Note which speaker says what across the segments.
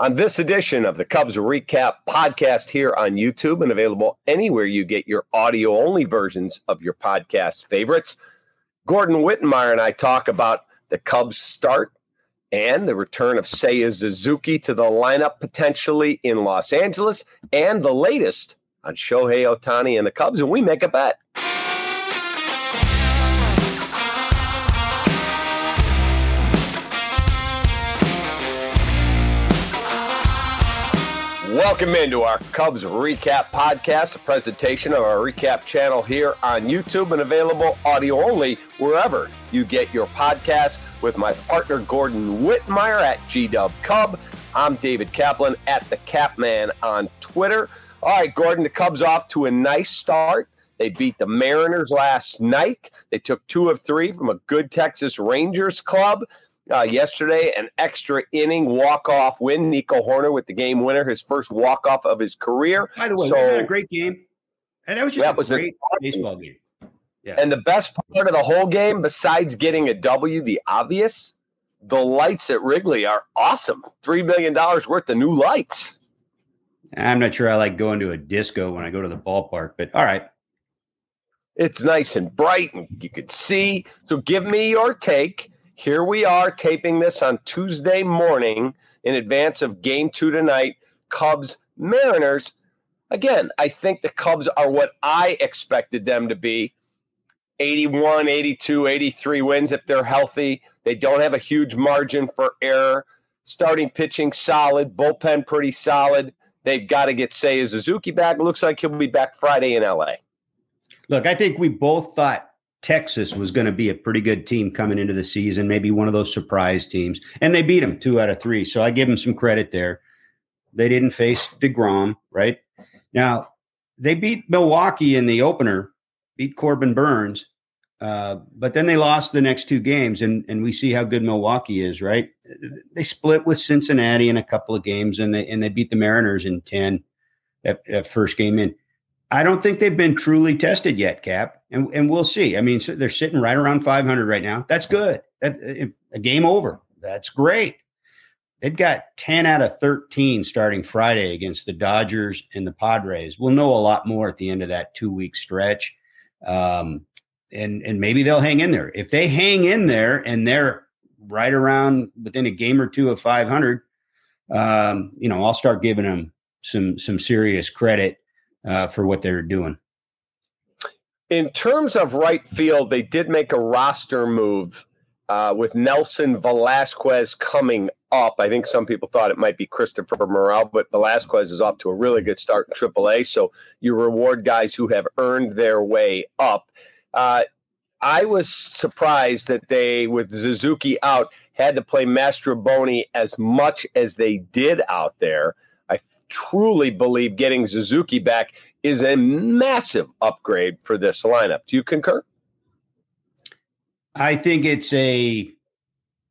Speaker 1: on this edition of the Cubs Recap podcast here on YouTube and available anywhere you get your audio only versions of your podcast favorites. Gordon Wittenmyer and I talk about the Cubs start and the return of Seiya Suzuki to the lineup potentially in Los Angeles and the latest on Shohei Ohtani and the Cubs, and we make a bet. Welcome into our Cubs Recap Podcast, a presentation of our recap channel here on YouTube and available audio only wherever you get your podcast with my partner Gordon Wittenmyer at GW Cub. I'm David Kaplan at the Kapman on Twitter. All right, Gordon, the Cubs off to a nice start. They beat the Mariners last night. They took two of three from a good Texas Rangers club uh, yesterday, an extra inning walk off win. Nico Hoerner with the game winner, his first walk off of his career.
Speaker 2: By the way, so, had a great game, and that was just that was great a baseball game.
Speaker 1: Yeah. And the best part of the whole game, besides getting a W, the obvious, the lights at Wrigley are awesome. Three million dollars worth of new lights.
Speaker 2: I'm not sure I like going to a disco when I go to the ballpark, but all right.
Speaker 1: It's nice and bright, and you could see. So, give me your take here we are taping this on Tuesday morning in advance of game two tonight. Cubs Mariners. Again, I think the Cubs are what I expected them to be 81, 82, 83 wins if they're healthy. They don't have a huge margin for error. Starting pitching solid, bullpen pretty solid. They've got to get Seiya Suzuki back. Looks like he'll be back Friday in LA.
Speaker 2: Look, I think we both thought Texas was going to be a pretty good team coming into the season, maybe one of those surprise teams. And they beat them two out of three. So I give them some credit there. They didn't face DeGrom, right? Now, they beat Milwaukee in the opener, beat Corbin Burnes, uh, but then they lost the next two games, and, and we see how good Milwaukee is, right? They split with Cincinnati in a couple of games, and they and they beat the Mariners in ten that, that first game in. I don't think they've been truly tested yet, Kap, and and we'll see. I mean, so they're sitting right around 500 right now. That's good. That a game over. That's great. They've got 10 out of 13 starting Friday against the Dodgers and the Padres. We'll know a lot more at the end of that two week stretch, um, and and maybe they'll hang in there. If they hang in there and they're right around within a game or two of 500, um, you know, I'll start giving them some some serious credit uh, for what they're doing.
Speaker 1: In terms of right field, they did make a roster move uh, with Nelson Velázquez coming up. I think some people thought it might be Christopher Morel, but Velázquez is off to a really good start in AAA. So you reward guys who have earned their way up. Uh, I was surprised that they, with Suzuki out, had to play Mastrobuoni as much as they did out there truly believe getting Suzuki back is a massive upgrade for this lineup. Do you concur?
Speaker 2: I think it's a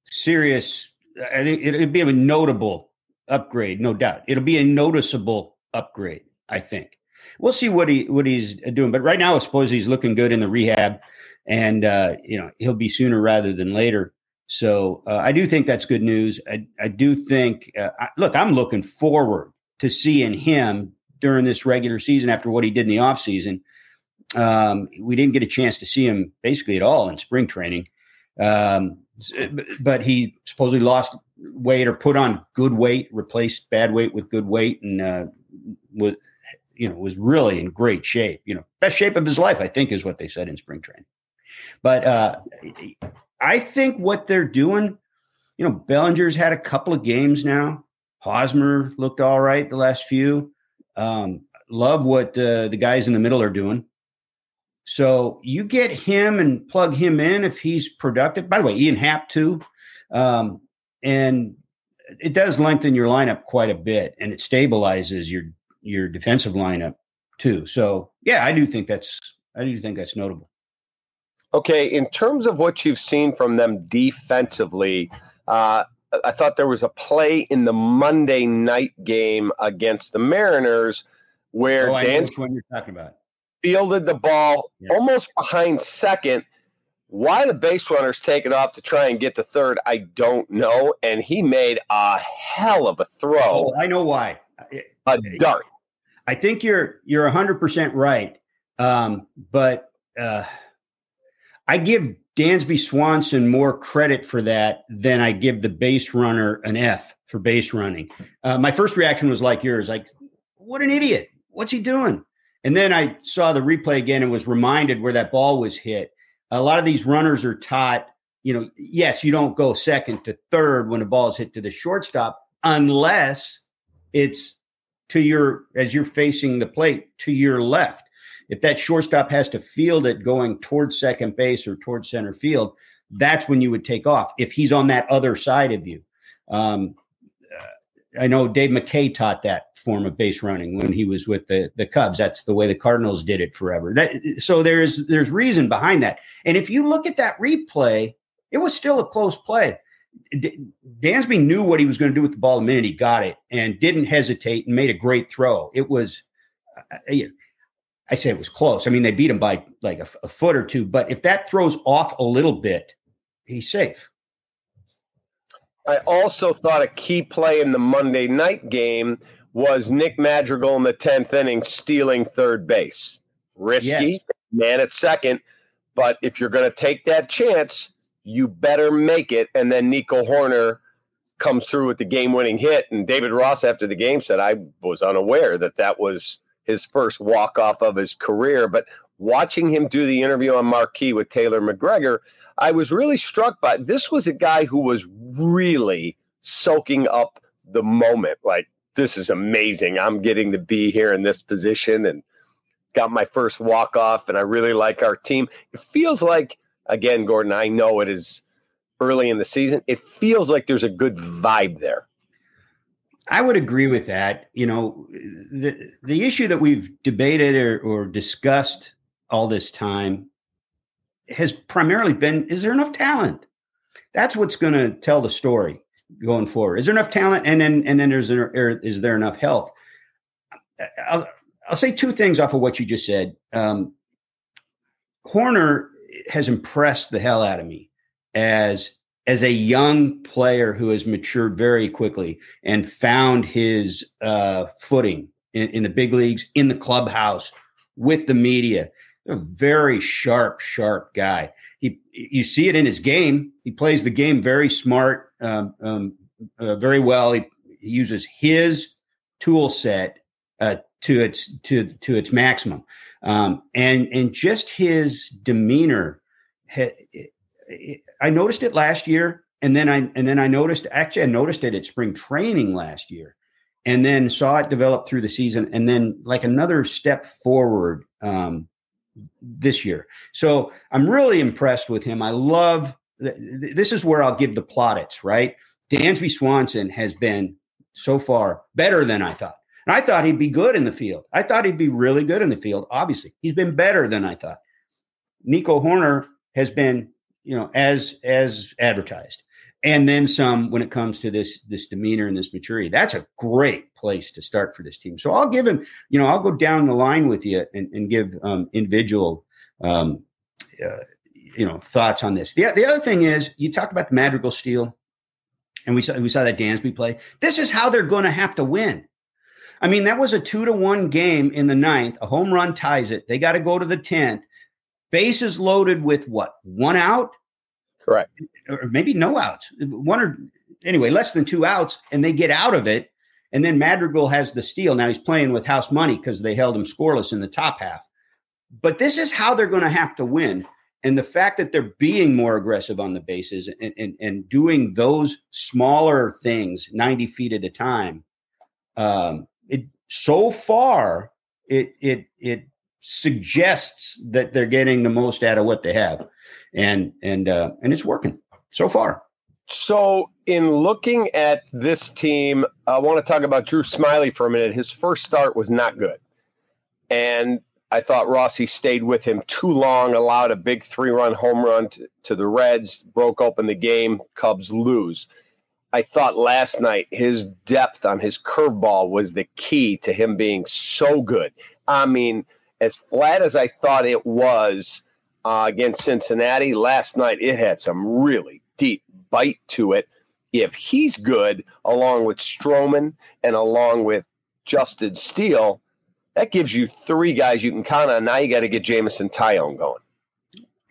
Speaker 2: serious, I think it'd be a notable upgrade, no doubt. It'll be a noticeable upgrade, I think. We'll see what he what he's doing, but right now, I suppose he's looking good in the rehab, and uh, you know he'll be sooner rather than later. So uh, I do think that's good news. I, I do think. Uh, I, look, I'm looking forward to see in him during this regular season after what he did in the offseason. Um, we didn't get a chance to see him basically at all in spring training. Um, but he supposedly lost weight or put on good weight, replaced bad weight with good weight, and uh, was you know was really in great shape. You know, best shape of his life, I think, is what they said in spring training. But uh, I think what they're doing, you know, Bellinger's had a couple of games now. Hosmer looked all right the last few. Um, love what uh, the guys in the middle are doing. So you get him and plug him in if he's productive. By the way, Ian Happ too, um, and it does lengthen your lineup quite a bit, and it stabilizes your your defensive lineup too. So yeah, I do think that's I do think that's notable.
Speaker 1: Okay, in terms of what you've seen from them defensively, uh, I thought there was a play in the Monday night game against the Mariners where
Speaker 2: oh, Dan one you're talking about.
Speaker 1: fielded the ball yeah. almost behind second, Why the base runner's taking off to try and get to third, I don't know. And he made a hell of a throw.
Speaker 2: Oh, I know why.
Speaker 1: A dart.
Speaker 2: I think you're you're 100% right. Um, but uh, I give Dansby Swanson more credit for that than I give the base runner an F for base running. Uh, my first reaction was like yours, like, what an idiot. What's he doing? And then I saw the replay again and was reminded where that ball was hit. A lot of these runners are taught, you know, yes, you don't go second to third when the ball is hit to the shortstop unless it's to your, as you're facing the plate, to your left. If that shortstop has to field it going towards second base or towards center field, that's when you would take off if he's on that other side of you. Um, I know Dave McKay taught that form of base running when he was with the the Cubs. That's the way the Cardinals did it forever. That, so there's there's reason behind that. And if you look at that replay, it was still a close play. D- Dansby knew what he was going to do with the ball the minute he got it, and didn't hesitate and made a great throw. It was, uh, I say it was close. I mean, they beat him by like a, a foot or two. But if that throws off a little bit, he's safe.
Speaker 1: I also thought a key play in the Monday night game was Nick Madrigal in the 10th inning stealing third base. Risky, yes. man at second. But if you're going to take that chance, you better make it. And then Nico Hoerner comes through with the game winning hit. And David Ross, after the game, said, I was unaware that that was his first walk off of his career. But watching him do the interview on Marquee with Taylor McGregor, I was really struck by this was a guy who was really soaking up the moment. Like, this is amazing. I'm getting to be here in this position and got my first walk off, and I really like our team. It feels like, again, Gordon, I know it is early in the season. It feels like there's a good vibe there.
Speaker 2: I would agree with that. You know, the the issue that we've debated or, or discussed all this time has primarily been is there enough talent? That's what's going to tell the story going forward. Is there enough talent? And then and then there's there, is there enough health? I'll, I'll say two things off of what you just said. Um, Hoerner has impressed the hell out of me as as a young player who has matured very quickly and found his uh, footing in, in the big leagues, in the clubhouse, with the media a very sharp, sharp guy. He, you see it in his game. He plays the game very smart, um, um, uh, very well. He, he, uses his tool set uh, to its to to its maximum, um, and and just his demeanor. I noticed it last year, and then I and then I noticed actually I noticed it at spring training last year, and then saw it develop through the season, and then like another step forward um, this year. So I'm really impressed with him. I love this is where I'll give the plaudits, right? Dansby Swanson has been so far better than I thought. And I thought he'd be good in the field. I thought he'd be really good in the field. Obviously, he's been better than I thought. Nico Hoerner has been, you know, as as advertised and then some when it comes to this this demeanor and this maturity. That's a great place to start for this team. So I'll give him, you know, I'll go down the line with you and, and give um, individual, um, uh, you know, thoughts on this. The, the other thing is you talk about the Madrigal steal, and we saw we saw that Dansby play. This is how they're going to have to win. I mean, that was a two to one game in the ninth. A home run ties it. They got to go to the tenth. Bases loaded with what? One out
Speaker 1: Correct.
Speaker 2: Or maybe no outs. One or anyway, less than two outs, and they get out of it. And then Madrigal has the steal. Now he's playing with house money because they held him scoreless in the top half. But this is how they're going to have to win. And the fact that they're being more aggressive on the bases and, and, and doing those smaller things 90 feet at a time, um, it so far it it it suggests that they're getting the most out of what they have and and uh, and it's working so far.
Speaker 1: So, in looking at this team, I want to talk about Drew Smyly for a minute. His first start was not good, and I thought Rossy stayed with him too long, allowed a big three-run home run to, to the Reds, broke open the game. Cubs lose. I thought last night his depth on his curveball was the key to him being so good. I mean, as flat as I thought it was, uh, against Cincinnati last night. It had some really deep bite to it. If he's good, along with Stroman and along with Justin Steele, that gives you three guys you can count on. Now you got to get Jameson Taillon going.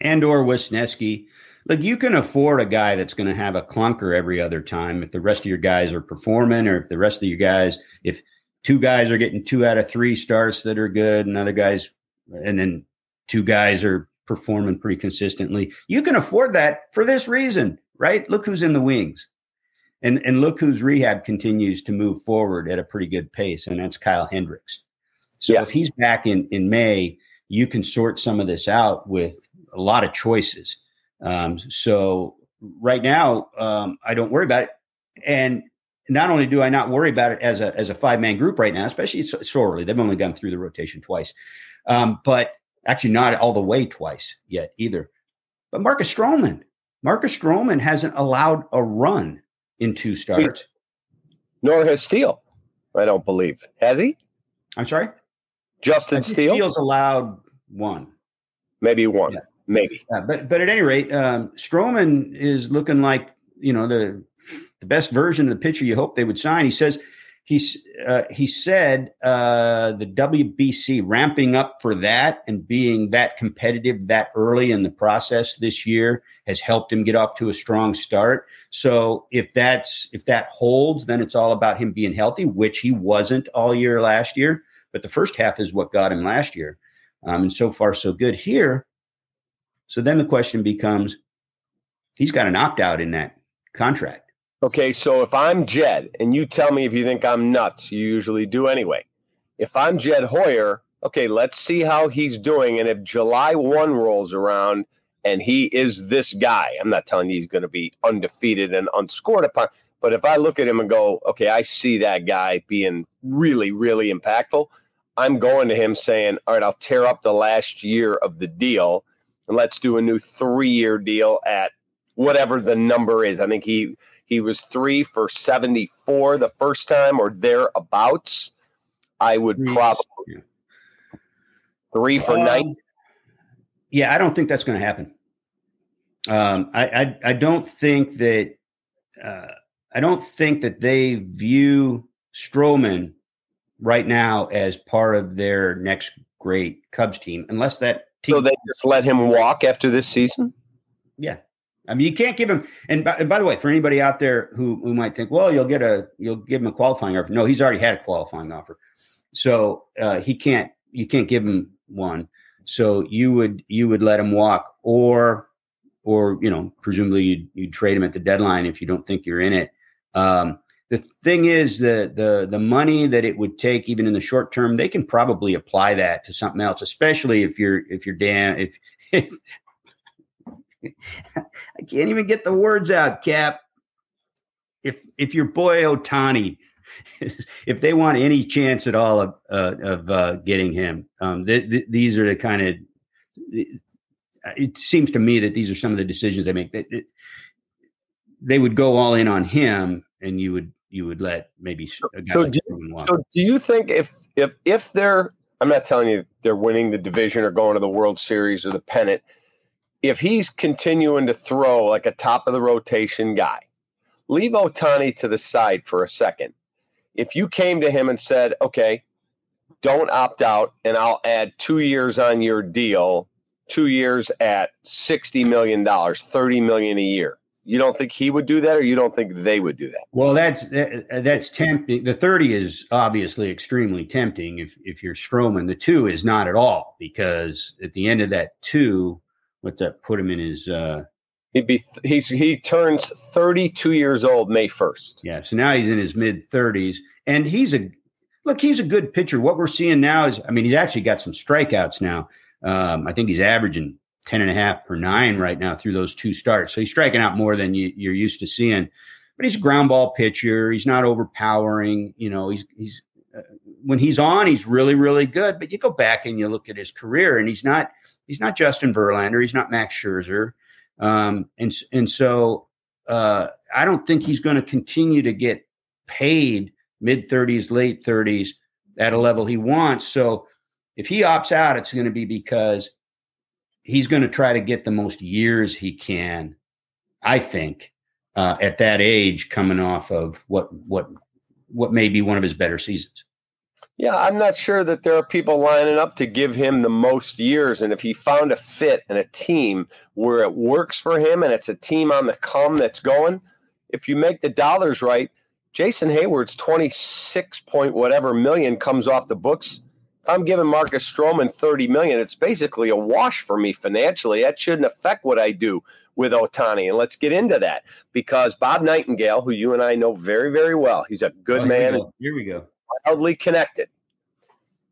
Speaker 2: And or Wesneski. Look, you can afford a guy that's going to have a clunker every other time if the rest of your guys are performing, or if the rest of your guys, if two guys are getting two out of three starts that are good, and other guys, and then two guys are performing pretty consistently. You can afford that for this reason, right? Look who's in the wings. And and look whose rehab continues to move forward at a pretty good pace, and that's Kyle Hendricks. So if he's back in in May, you can sort some of this out with a lot of choices. Um, so right now, um, I don't worry about it. And not only do I not worry about it as a as a five man group right now, especially so, so, early, they've only gone through the rotation twice, um, but actually not all the way twice yet either. But Marcus Stroman, Marcus Stroman hasn't allowed a run in two starts.
Speaker 1: Nor has Steele, I don't believe. Has he?
Speaker 2: I'm sorry?
Speaker 1: Justin Steele?
Speaker 2: Steele's allowed one.
Speaker 1: Maybe one. Yeah. Maybe.
Speaker 2: Yeah, but but at any rate, um, Stroman is looking like, you know, the the best version of the pitcher you hope they would sign. He says he's uh, he said uh, the WBC ramping up for that and being that competitive that early in the process this year has helped him get off to a strong start. So if that's if that holds, then it's all about him being healthy, which he wasn't all year last year. But the first half is what got him last year, um, and so far so good here. So then the question becomes, he's got an opt out in that contract.
Speaker 1: Okay, so if I'm Jed and you tell me if you think I'm nuts, you usually do anyway. If I'm Jed Hoyer, okay, let's see how he's doing. And if July 1 rolls around and he is this guy, I'm not telling you he's going to be undefeated and unscored upon, but if I look at him and go, okay, I see that guy being really, really impactful, I'm going to him saying, all right, I'll tear up the last year of the deal and let's do a new three year deal at whatever the number is. I think he he was three for 74 the first time or thereabouts. I would probably three for um, nine.
Speaker 2: Yeah, I don't think that's going to happen. Um, I, I, I don't think that uh, I don't think that they view Stroman right now as part of their next great Cubs team, unless that team.
Speaker 1: So they just let him walk after this season.
Speaker 2: Yeah, I mean, you can't give him. And by, and by, the way, for anybody out there who who might think, well, you'll get a you'll give him a qualifying offer. No, he's already had a qualifying offer, so uh, he can't. You can't give him one. So you would you would let him walk, or or you know, presumably you'd, you'd trade him at the deadline if you don't think you're in it. Um, the thing is the the the money that it would take even in the short term they can probably apply that to something else especially if you're if you're Dan if, if I can't even get the words out, Kap. If if your boy Ohtani, if they want any chance at all of uh, of uh, getting him, um, th- th- these are the kind of. It seems to me that these are some of the decisions they make. That they would go all in on him, and you would you would let maybe a guy
Speaker 1: so
Speaker 2: like
Speaker 1: do, so do you think if if if they're I'm not telling you they're winning the division or going to the World Series or the pennant if he's continuing to throw like a top of the rotation guy, leave Ohtani to the side for a second. If you came to him and said, okay, don't opt out and I'll add two years on your deal, two years at $60 million, 30 million a year. You don't think he would do that, or you don't think they would do that?
Speaker 2: Well, that's uh, uh, that's tempting. The thirty is obviously extremely tempting if if you're Stroman. The two is not at all because at the end of that two, what that put him in his uh
Speaker 1: he'd be he's he turns 32 years old may 1st
Speaker 2: yeah so now he's in his mid 30s and he's a look he's a good pitcher. What we're seeing now is i mean he's actually got some strikeouts now. Um, i think he's averaging 10 and a half per nine right now through those two starts so he's striking out more than you, you're used to seeing. But he's a ground ball pitcher. He's not overpowering you know he's he's uh, when he's on he's really really good but you go back and you look at his career and he's not he's not Justin Verlander. He's not Max Scherzer. Um, and, and so uh, I don't think he's going to continue to get paid mid 30s, late 30s at a level he wants. So if he opts out, it's going to be because he's going to try to get the most years he can. I think uh, at that age, coming off of what what what may be one of his better seasons.
Speaker 1: Yeah, I'm not sure that there are people lining up to give him the most years. And if he found a fit and a team where it works for him and it's a team on the come that's going, if you make the dollars right, Jason Heyward's 26 point whatever million comes off the books. If I'm giving Marcus Stroman 30 million, it's basically a wash for me financially. That shouldn't affect what I do with Ohtani. And let's get into that because Bob Nightengale, who you and I know very, very well, he's a good oh, man.
Speaker 2: Here we go
Speaker 1: wildly connected.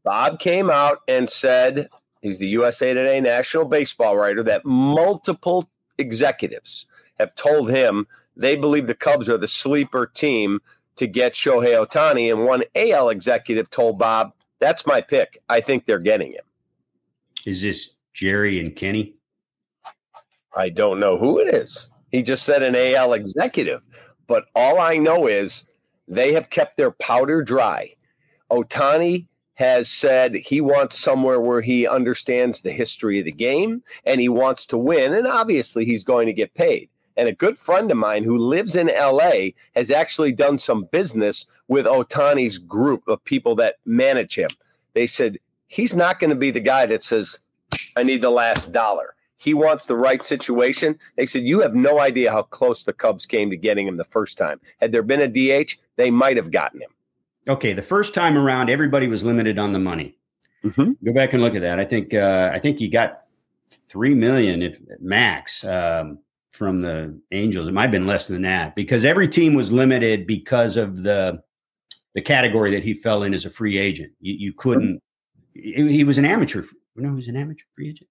Speaker 1: Bob came out and said he's the USA Today national baseball writer that multiple executives have told him they believe the Cubs are the sleeper team to get Shohei Ohtani. And one AL executive told Bob, That's my pick. I think they're getting him.
Speaker 2: Is this Jerry and Kenny?
Speaker 1: I don't know who it is. He just said an AL executive. But all I know is they have kept their powder dry. Ohtani has said he wants somewhere where he understands the history of the game and he wants to win. And obviously, he's going to get paid. And a good friend of mine who lives in LA has actually done some business with Ohtani's group of people that manage him. They said he's not going to be the guy that says, I need the last dollar. He wants the right situation. They said, You have no idea how close the Cubs came to getting him the first time. Had there been a DH, they might have gotten him.
Speaker 2: Okay, the first time around, everybody was limited on the money. Mm-hmm. Go back and look at that. I think uh, I think he got three million, if max, um, from the Angels. It might have been less than that because every team was limited because of the the category that he fell in as a free agent. You, you couldn't. He was an amateur. No, he was an amateur free agent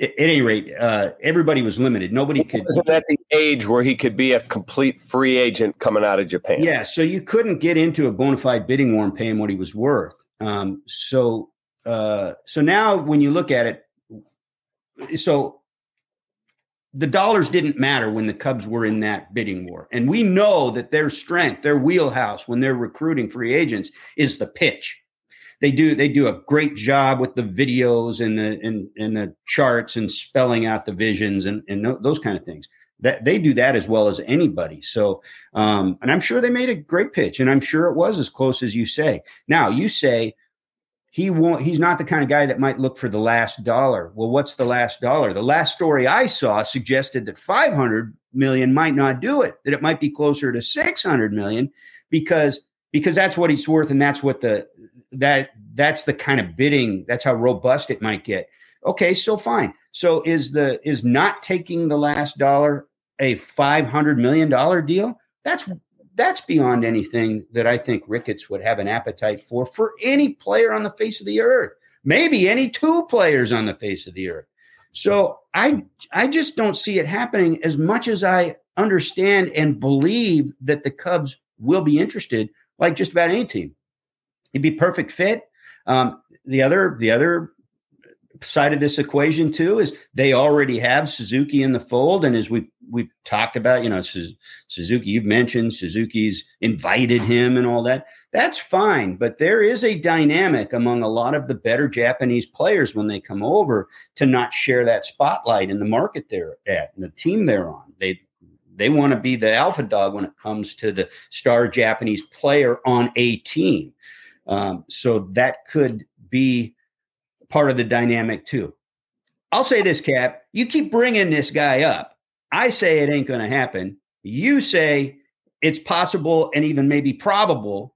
Speaker 2: at any rate, uh, everybody was limited. Nobody could.
Speaker 1: Wasn't that the age where he could be a complete free agent coming out of Japan?
Speaker 2: Yeah, so you couldn't get into a bona fide bidding war and pay him what he was worth. Um, so, uh, so now when you look at it, so the dollars didn't matter when the Cubs were in that bidding war, and we know that their strength, their wheelhouse when they're recruiting free agents is the pitch they do they do a great job with the videos and the and, and the charts and spelling out the visions and, and those kind of things. That they do that as well as anybody. So um, and i'm sure they made a great pitch and i'm sure it was as close as you say. Now you say he won't he's not the kind of guy that might look for the last dollar. Well what's the last dollar? The last story i saw suggested that 500 million might not do it that it might be closer to 600 million because because that's what he's worth and that's what the that that's the kind of bidding that's how robust it might get. Okay so fine. So is the is not taking the last dollar a 500 million dollar deal? That's that's beyond anything that i think ricketts would have an appetite for for any player on the face of the earth. Maybe any two players on the face of the earth. So i i just don't see it happening as much as i understand and believe that the cubs will be interested like just about any team he'd be perfect fit. Um, the other the other side of this equation too is they already have Suzuki in the fold, and as we've we've talked about, you know, Suzuki. You've mentioned Suzuki's invited him and all that. That's fine, but there is a dynamic among a lot of the better Japanese players when they come over to not share that spotlight in the market they're at and the team they're on. They they want to be the alpha dog when it comes to the star Japanese player on a team. Um, so that could be part of the dynamic too. I'll say this, Kap. You keep bringing this guy up. I say it ain't going to happen. You say it's possible and even maybe probable.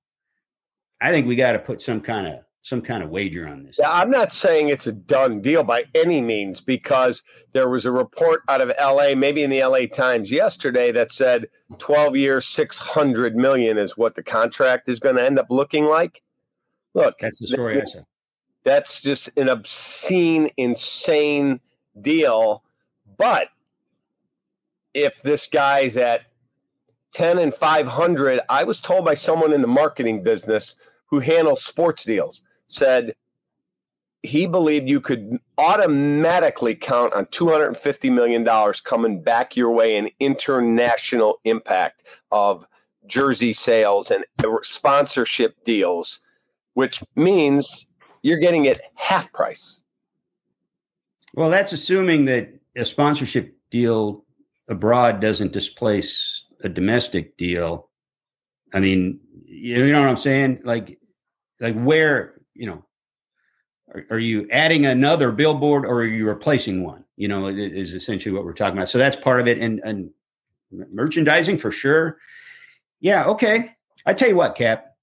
Speaker 2: I think we got to put some kind of some kind of wager on this.
Speaker 1: Yeah, I'm not saying it's a done deal by any means because there was a report out of LA, maybe in the LA Times yesterday, that said 12 years, 600 million is what the contract is going to end up looking like. Look,
Speaker 2: that's the story I said.
Speaker 1: That's just an obscene, insane deal. But if this guy's at 10 and 500, I was told by someone in the marketing business who handles sports deals, said he believed you could automatically count on $250 million coming back your way in international impact of jersey sales and uh, sponsorship deals which means you're getting it half price.
Speaker 2: Well, that's assuming that a sponsorship deal abroad doesn't displace a domestic deal. I mean, you know what I'm saying? Like, like where you know, are, are you adding another billboard or are you replacing one? You know, is essentially what we're talking about. So that's part of it, and and merchandising for sure. Yeah, okay. I tell you what, Kap.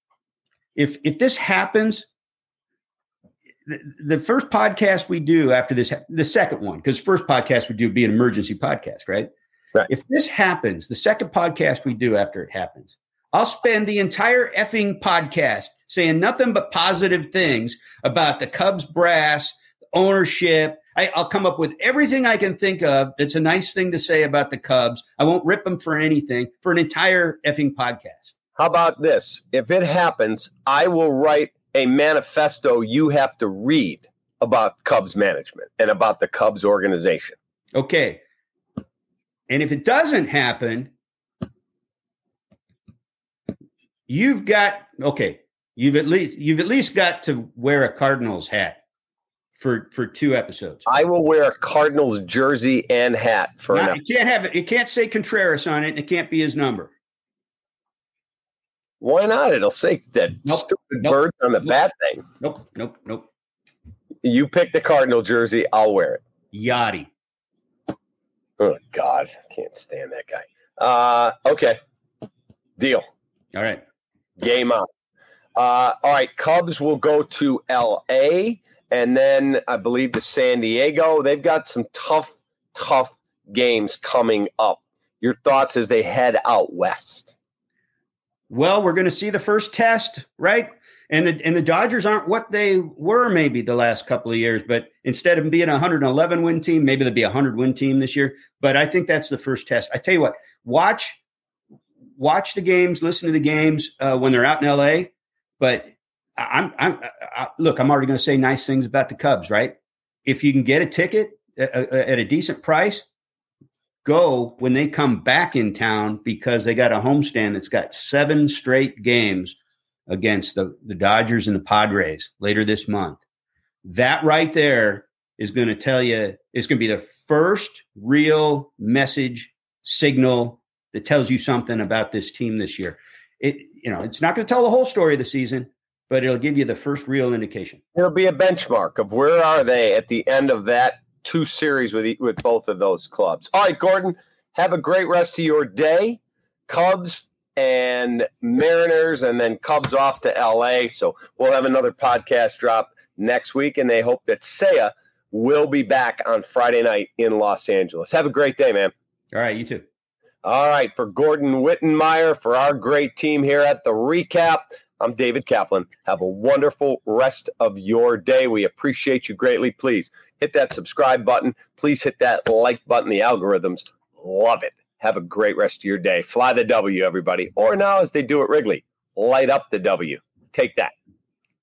Speaker 2: If if this happens, the, the first podcast we do after this, the second one, because first podcast we do be an emergency podcast, right?
Speaker 1: Right.
Speaker 2: If this happens, the second podcast we do after it happens, I'll spend the entire effing podcast saying nothing but positive things about the Cubs brass, ownership. I, will come up with everything I can think of that's a nice thing to say about the Cubs. I won't rip them for anything for an entire effing podcast.
Speaker 1: How about this? If it happens, I will write a manifesto you have to read about Cubs management and about the Cubs organization.
Speaker 2: Okay. And if it doesn't happen, you've got okay, you've at least you've at least got to wear a Cardinals hat for for two episodes.
Speaker 1: I will wear a Cardinals jersey and hat for
Speaker 2: now, You can't have it. You can't say Contreras on it. And it can't be his number.
Speaker 1: Why not? It'll say that nope, stupid nope, bird on the nope, bat thing.
Speaker 2: Nope, nope, nope.
Speaker 1: You pick the Cardinal jersey, I'll wear it.
Speaker 2: Yadi.
Speaker 1: Oh God, can't stand that guy. Uh, okay, deal.
Speaker 2: All right.
Speaker 1: Game on. Uh, all right, Cubs will go to L.A. and then I believe to San Diego. They've got some tough, tough games coming up. Your thoughts as they head out west?
Speaker 2: Well, we're going to see the first test, right? And the and the Dodgers aren't what they were maybe the last couple of years, but instead of being a 111 win team, maybe they'll be a 100 win team this year. But I think that's the first test. I tell you what, watch watch the games, listen to the games uh, when they're out in LA. But I'm, I'm I, look, I'm already going to say nice things about the Cubs, right? If you can get a ticket at, at a decent price, go when they come back in town because they got a homestand that's got seven straight games against the, the Dodgers and the Padres later this month. That right there is going to tell you it's going to be the first real message signal that tells you something about this team this year. It you know it's not going to tell the whole story of the season, but it'll give you the first real indication.
Speaker 1: It'll be a benchmark of where are they at the end of that two series with with both of those clubs. All right, Gordon, have a great rest of your day. Cubs and Mariners, and then Cubs off to LA. So we'll have another podcast drop next week, and they hope that Seiya will be back on Friday night in Los Angeles. Have a great day, man.
Speaker 2: All right, you too.
Speaker 1: All right, for Gordon Wittenmyer, for our great team here at the recap, I'm David Kaplan. Have a wonderful rest of your day. We appreciate you greatly. Please hit that subscribe button. Please hit that like button. The algorithms love it. Have a great rest of your day. Fly the W, everybody. Or now, as they do at Wrigley, light up the W. Take that.